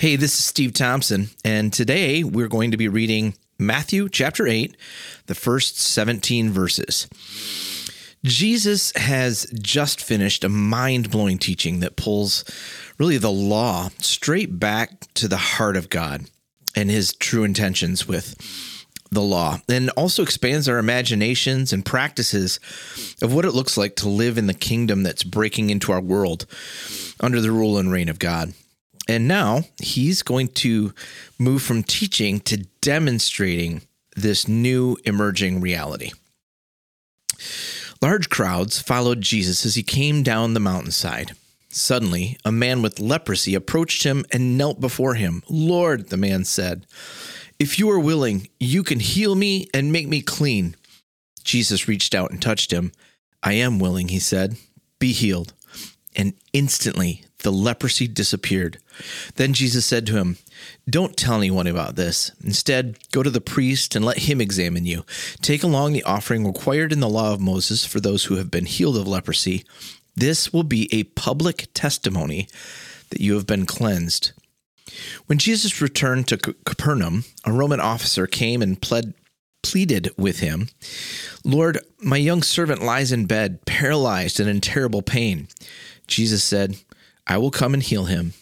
Hey, this is Steve Thompson, and today we're going to be reading Matthew chapter 8, the first 17 verses. Jesus has just finished a mind blowing teaching that pulls really the law straight back to the heart of God and his true intentions with the law, and also expands our imaginations and practices of what it looks like to live in the kingdom that's breaking into our world under the rule and reign of God. And now he's going to move from teaching to demonstrating this new emerging reality. Large crowds followed Jesus as he came down the mountainside. Suddenly, a man with leprosy approached him and knelt before him. Lord, the man said, if you are willing, you can heal me and make me clean. Jesus reached out and touched him. I am willing, he said. Be healed. And instantly the leprosy disappeared. Then Jesus said to him, Don't tell anyone about this. Instead, go to the priest and let him examine you. Take along the offering required in the law of Moses for those who have been healed of leprosy. This will be a public testimony that you have been cleansed. When Jesus returned to Capernaum, a Roman officer came and pled, pleaded with him, Lord, my young servant lies in bed, paralyzed and in terrible pain. Jesus said, I will come and heal him.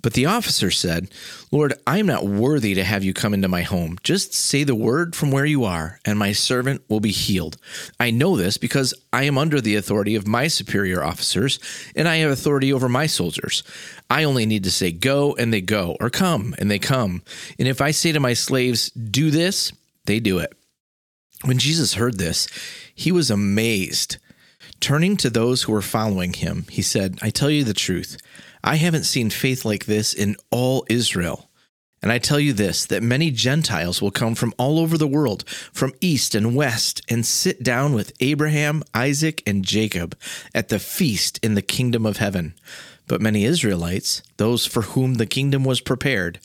But the officer said, Lord, I am not worthy to have you come into my home. Just say the word from where you are, and my servant will be healed. I know this because I am under the authority of my superior officers, and I have authority over my soldiers. I only need to say, Go, and they go, or Come, and they come. And if I say to my slaves, Do this, they do it. When Jesus heard this, he was amazed. Turning to those who were following him, he said, I tell you the truth. I haven't seen faith like this in all Israel. And I tell you this that many Gentiles will come from all over the world, from east and west, and sit down with Abraham, Isaac, and Jacob at the feast in the kingdom of heaven. But many Israelites, those for whom the kingdom was prepared,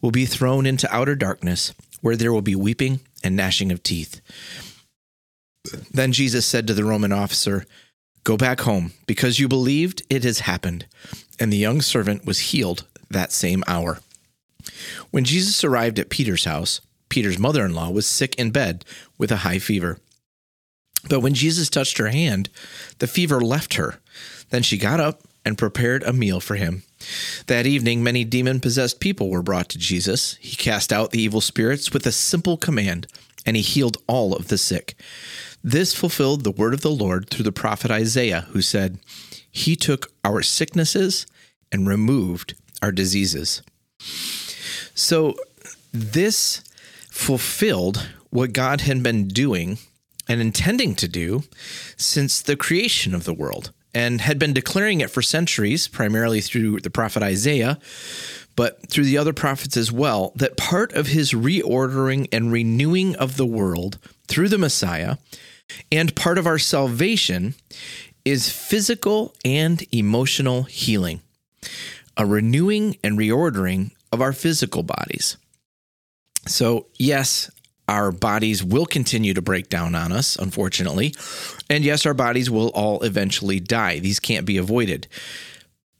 will be thrown into outer darkness, where there will be weeping and gnashing of teeth. Then Jesus said to the Roman officer, Go back home, because you believed it has happened. And the young servant was healed that same hour. When Jesus arrived at Peter's house, Peter's mother in law was sick in bed with a high fever. But when Jesus touched her hand, the fever left her. Then she got up and prepared a meal for him. That evening, many demon possessed people were brought to Jesus. He cast out the evil spirits with a simple command, and he healed all of the sick. This fulfilled the word of the Lord through the prophet Isaiah, who said, He took our sicknesses and removed our diseases. So, this fulfilled what God had been doing and intending to do since the creation of the world and had been declaring it for centuries, primarily through the prophet Isaiah, but through the other prophets as well, that part of his reordering and renewing of the world through the Messiah and part of our salvation is physical and emotional healing, a renewing and reordering of our physical bodies. So, yes, our bodies will continue to break down on us, unfortunately. And yes, our bodies will all eventually die. These can't be avoided.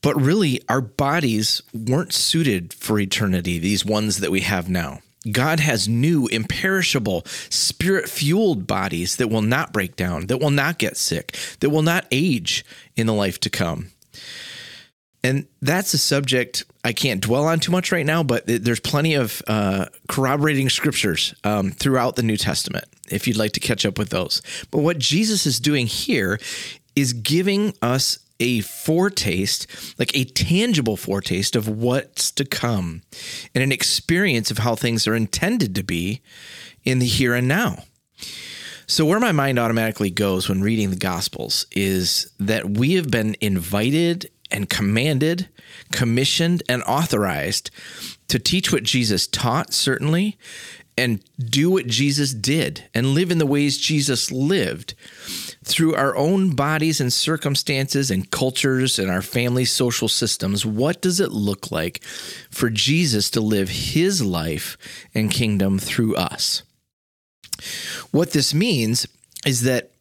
But really, our bodies weren't suited for eternity, these ones that we have now. God has new, imperishable, spirit fueled bodies that will not break down, that will not get sick, that will not age in the life to come. And that's a subject I can't dwell on too much right now, but there's plenty of uh, corroborating scriptures um, throughout the New Testament if you'd like to catch up with those. But what Jesus is doing here is giving us a foretaste, like a tangible foretaste of what's to come and an experience of how things are intended to be in the here and now. So, where my mind automatically goes when reading the Gospels is that we have been invited and commanded, commissioned, and authorized to teach what Jesus taught, certainly, and do what Jesus did and live in the ways Jesus lived through our own bodies and circumstances and cultures and our family social systems. What does it look like for Jesus to live his life and kingdom through us? What this means is that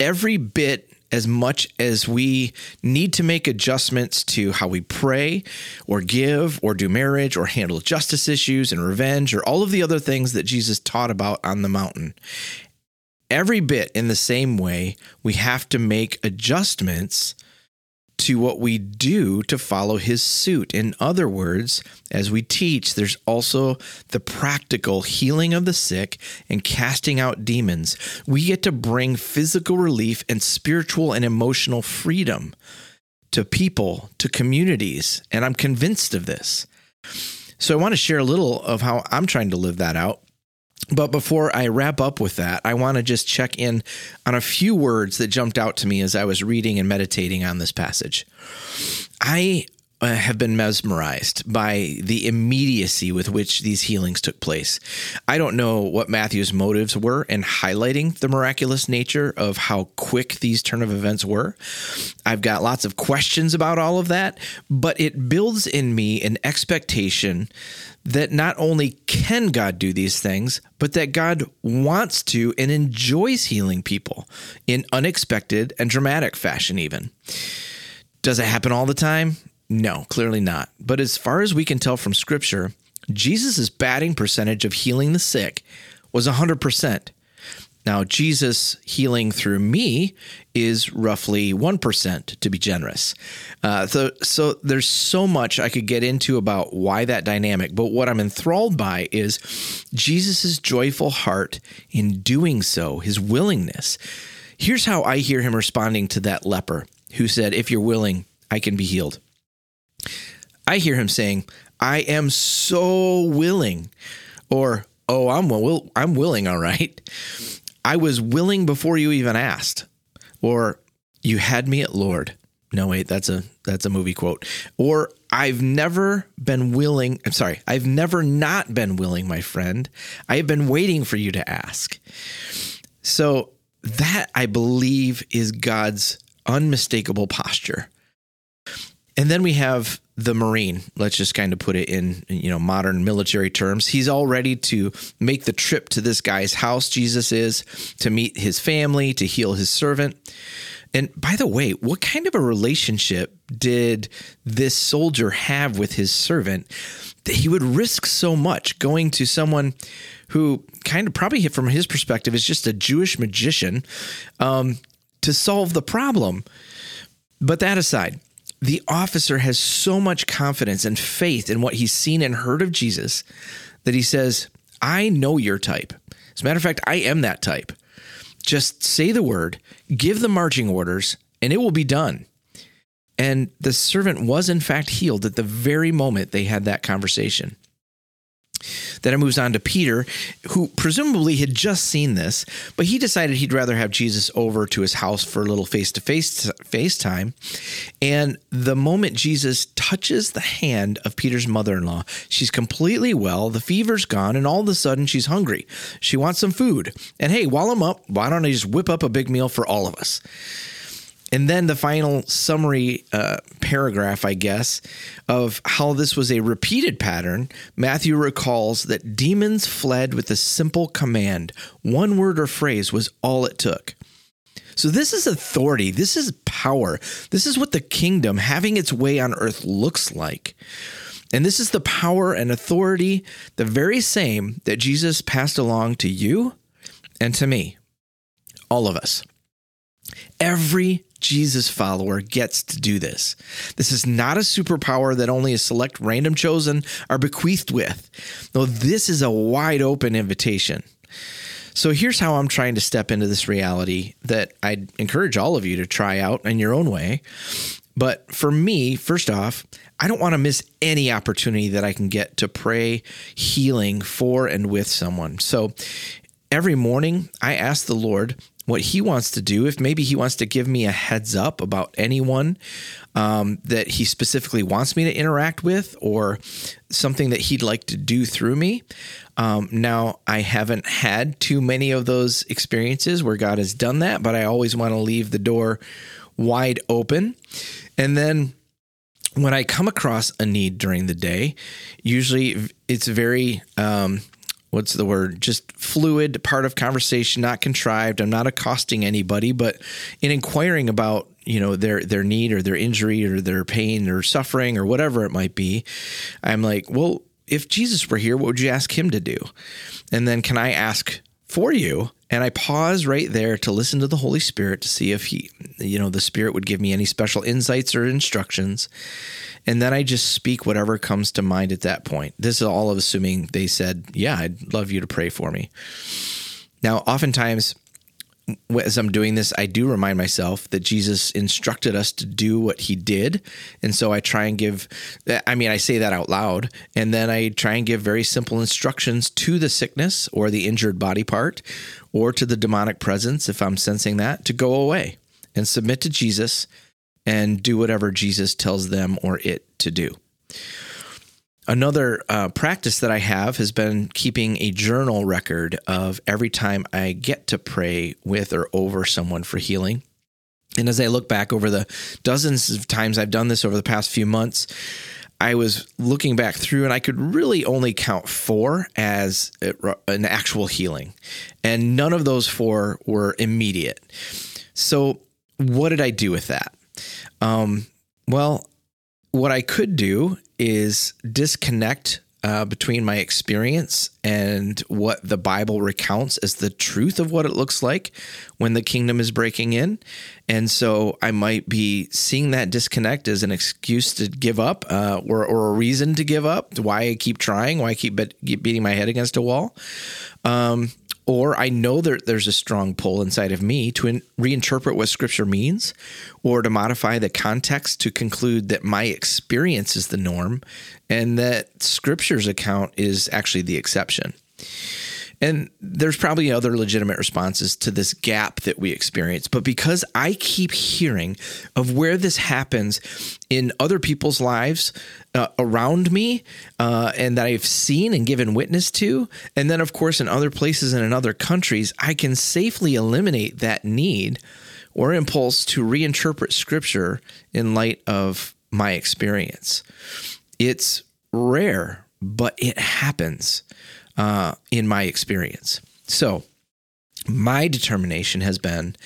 every bit as much as we need to make adjustments to how we pray or give or do marriage or handle justice issues and revenge or all of the other things that Jesus taught about on the mountain. Every bit in the same way, we have to make adjustments to what we do to follow his suit. In other words, as we teach, there's also the practical healing of the sick and casting out demons. We get to bring physical relief and spiritual and emotional freedom to people, to communities, and I'm convinced of this. So I want to share a little of how I'm trying to live that out. But before I wrap up with that, I want to just check in on a few words that jumped out to me as I was reading and meditating on this passage. I Uh, have been mesmerized by the immediacy with which these healings took place. I don't know what Matthew's motives were in highlighting the miraculous nature of how quick these turn of events were. I've got lots of questions about all of that, but it builds in me an expectation that not only can God do these things, but that God wants to and enjoys healing people in unexpected and dramatic fashion, even. Does it happen all the time? No, clearly not. But as far as we can tell from Scripture, Jesus' batting percentage of healing the sick was 100%. Now, Jesus healing through me is roughly 1% to be generous. Uh, so, so there's so much I could get into about why that dynamic, but what I'm enthralled by is Jesus' joyful heart in doing so, his willingness. Here's how I hear him responding to that leper who said, If you're willing, I can be healed. I hear him saying, I am so willing, or, Oh, I'm, will- I'm willing, all right. I was willing before you even asked. Or you had me at Lord. No, wait, that's a that's a movie quote. Or I've never been willing. I'm sorry, I've never not been willing, my friend. I have been waiting for you to ask. So that I believe is God's unmistakable posture. And then we have the Marine. Let's just kind of put it in, you know, modern military terms. He's all ready to make the trip to this guy's house, Jesus is, to meet his family, to heal his servant. And by the way, what kind of a relationship did this soldier have with his servant that he would risk so much going to someone who kind of probably from his perspective is just a Jewish magician um, to solve the problem? But that aside, the officer has so much confidence and faith in what he's seen and heard of Jesus that he says, I know your type. As a matter of fact, I am that type. Just say the word, give the marching orders, and it will be done. And the servant was, in fact, healed at the very moment they had that conversation. Then it moves on to Peter, who presumably had just seen this, but he decided he'd rather have Jesus over to his house for a little face to face time. And the moment Jesus touches the hand of Peter's mother in law, she's completely well, the fever's gone, and all of a sudden she's hungry. She wants some food. And hey, while I'm up, why don't I just whip up a big meal for all of us? And then the final summary uh, paragraph, I guess, of how this was a repeated pattern. Matthew recalls that demons fled with a simple command. One word or phrase was all it took. So, this is authority. This is power. This is what the kingdom having its way on earth looks like. And this is the power and authority, the very same that Jesus passed along to you and to me, all of us. Every Jesus follower gets to do this. This is not a superpower that only a select random chosen are bequeathed with. No, this is a wide open invitation. So here's how I'm trying to step into this reality that I'd encourage all of you to try out in your own way. But for me, first off, I don't want to miss any opportunity that I can get to pray healing for and with someone. So every morning, I ask the Lord what he wants to do, if maybe he wants to give me a heads up about anyone um, that he specifically wants me to interact with or something that he'd like to do through me. Um, now, I haven't had too many of those experiences where God has done that, but I always want to leave the door wide open. And then when I come across a need during the day, usually it's very um, what's the word? Just fluid, part of conversation, not contrived. I'm not accosting anybody, but in inquiring about you know their their need or their injury or their pain or suffering or whatever it might be, I'm like, well, if Jesus were here, what would you ask him to do? And then can I ask for you? And I pause right there to listen to the Holy Spirit to see if he, you know, the Spirit would give me any special insights or instructions. And then I just speak whatever comes to mind at that point. This is all of assuming they said, Yeah, I'd love you to pray for me. Now, oftentimes, as I'm doing this, I do remind myself that Jesus instructed us to do what he did. And so I try and give, I mean, I say that out loud, and then I try and give very simple instructions to the sickness or the injured body part or to the demonic presence, if I'm sensing that, to go away and submit to Jesus and do whatever Jesus tells them or it to do. Another uh, practice that I have has been keeping a journal record of every time I get to pray with or over someone for healing. And as I look back over the dozens of times I've done this over the past few months, I was looking back through and I could really only count four as an actual healing. And none of those four were immediate. So, what did I do with that? Um, well, what I could do is disconnect uh, between my experience and what the Bible recounts as the truth of what it looks like when the kingdom is breaking in. And so I might be seeing that disconnect as an excuse to give up uh, or, or a reason to give up, why I keep trying, why I keep, keep beating my head against a wall. Um, or I know that there's a strong pull inside of me to in, reinterpret what scripture means or to modify the context to conclude that my experience is the norm and that scripture's account is actually the exception. And there's probably other legitimate responses to this gap that we experience. But because I keep hearing of where this happens in other people's lives uh, around me uh, and that I've seen and given witness to, and then, of course, in other places and in other countries, I can safely eliminate that need or impulse to reinterpret scripture in light of my experience. It's rare, but it happens uh, in my experience. So, my determination has been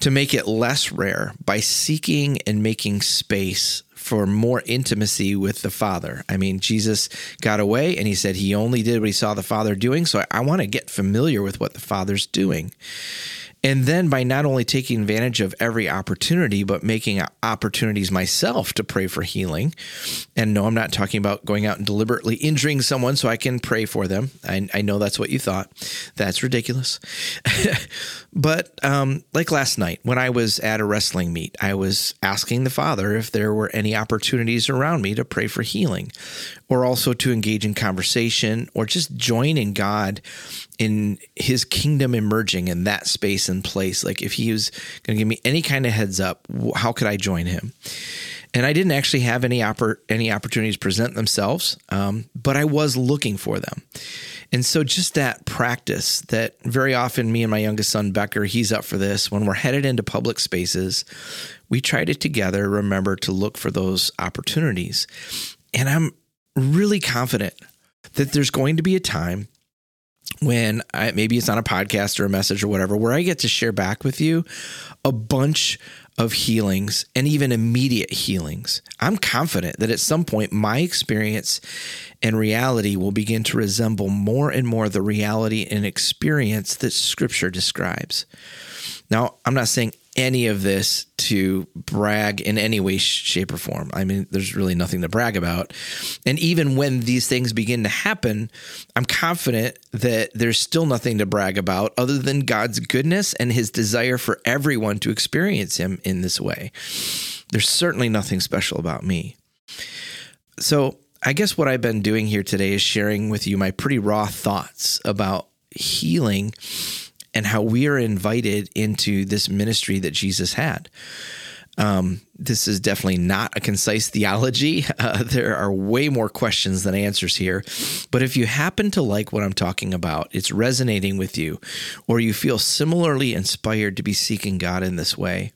to make it less rare by seeking and making space for more intimacy with the Father. I mean, Jesus got away and he said he only did what he saw the Father doing. So I, I want to get familiar with what the Father's doing. And then by not only taking advantage of every opportunity, but making opportunities myself to pray for healing. And no, I'm not talking about going out and deliberately injuring someone so I can pray for them. I, I know that's what you thought. That's ridiculous. but um, like last night, when I was at a wrestling meet, I was asking the Father if there were any opportunities around me to pray for healing or also to engage in conversation or just join in God in his kingdom emerging in that space and place. Like if he was going to give me any kind of heads up, how could I join him? And I didn't actually have any oppor- any opportunities present themselves, um, but I was looking for them. And so just that practice that very often me and my youngest son Becker, he's up for this. When we're headed into public spaces, we try to together remember to look for those opportunities. And I'm really confident that there's going to be a time when I, maybe it's on a podcast or a message or whatever, where I get to share back with you a bunch of healings and even immediate healings. I'm confident that at some point my experience and reality will begin to resemble more and more the reality and experience that scripture describes. Now, I'm not saying any of this to brag in any way, shape, or form. I mean, there's really nothing to brag about. And even when these things begin to happen, I'm confident that there's still nothing to brag about other than God's goodness and his desire for everyone to experience him in this way. There's certainly nothing special about me. So, I guess what I've been doing here today is sharing with you my pretty raw thoughts about healing and how we are invited into this ministry that Jesus had. Um, this is definitely not a concise theology. Uh, there are way more questions than answers here. But if you happen to like what I'm talking about, it's resonating with you, or you feel similarly inspired to be seeking God in this way,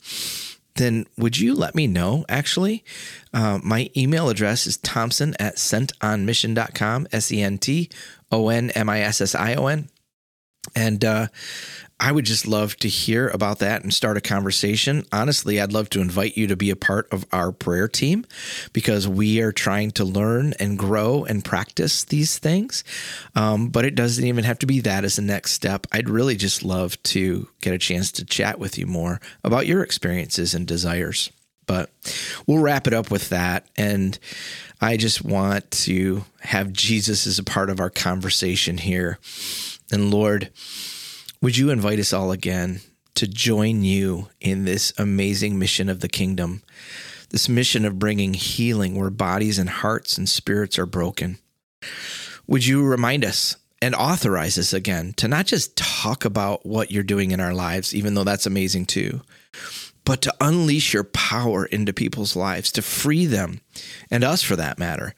then would you let me know? Actually, uh, my email address is thompson at sentonmission.com, S E N T O N M I S S I O N. And uh, I would just love to hear about that and start a conversation. Honestly, I'd love to invite you to be a part of our prayer team because we are trying to learn and grow and practice these things. Um, but it doesn't even have to be that as the next step. I'd really just love to get a chance to chat with you more about your experiences and desires. But we'll wrap it up with that. And I just want to have Jesus as a part of our conversation here. And Lord, would you invite us all again to join you in this amazing mission of the kingdom, this mission of bringing healing where bodies and hearts and spirits are broken? Would you remind us and authorize us again to not just talk about what you're doing in our lives, even though that's amazing too, but to unleash your power into people's lives, to free them, and us for that matter,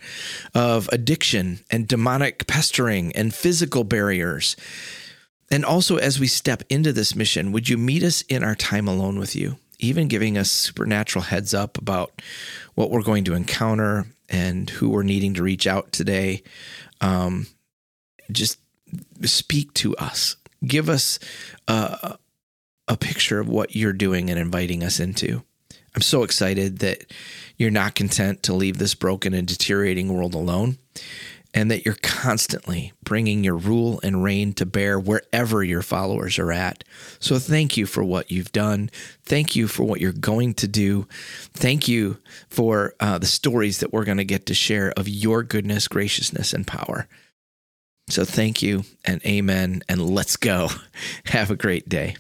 of addiction and demonic pestering and physical barriers. And also, as we step into this mission, would you meet us in our time alone with you, even giving us supernatural heads up about what we're going to encounter and who we're needing to reach out today? Um, just speak to us. Give us uh, a picture of what you're doing and inviting us into. I'm so excited that you're not content to leave this broken and deteriorating world alone, and that you're constantly bringing your rule and reign to bear wherever your followers are at. So, thank you for what you've done. Thank you for what you're going to do. Thank you for uh, the stories that we're going to get to share of your goodness, graciousness, and power. So, thank you and amen, and let's go. Have a great day.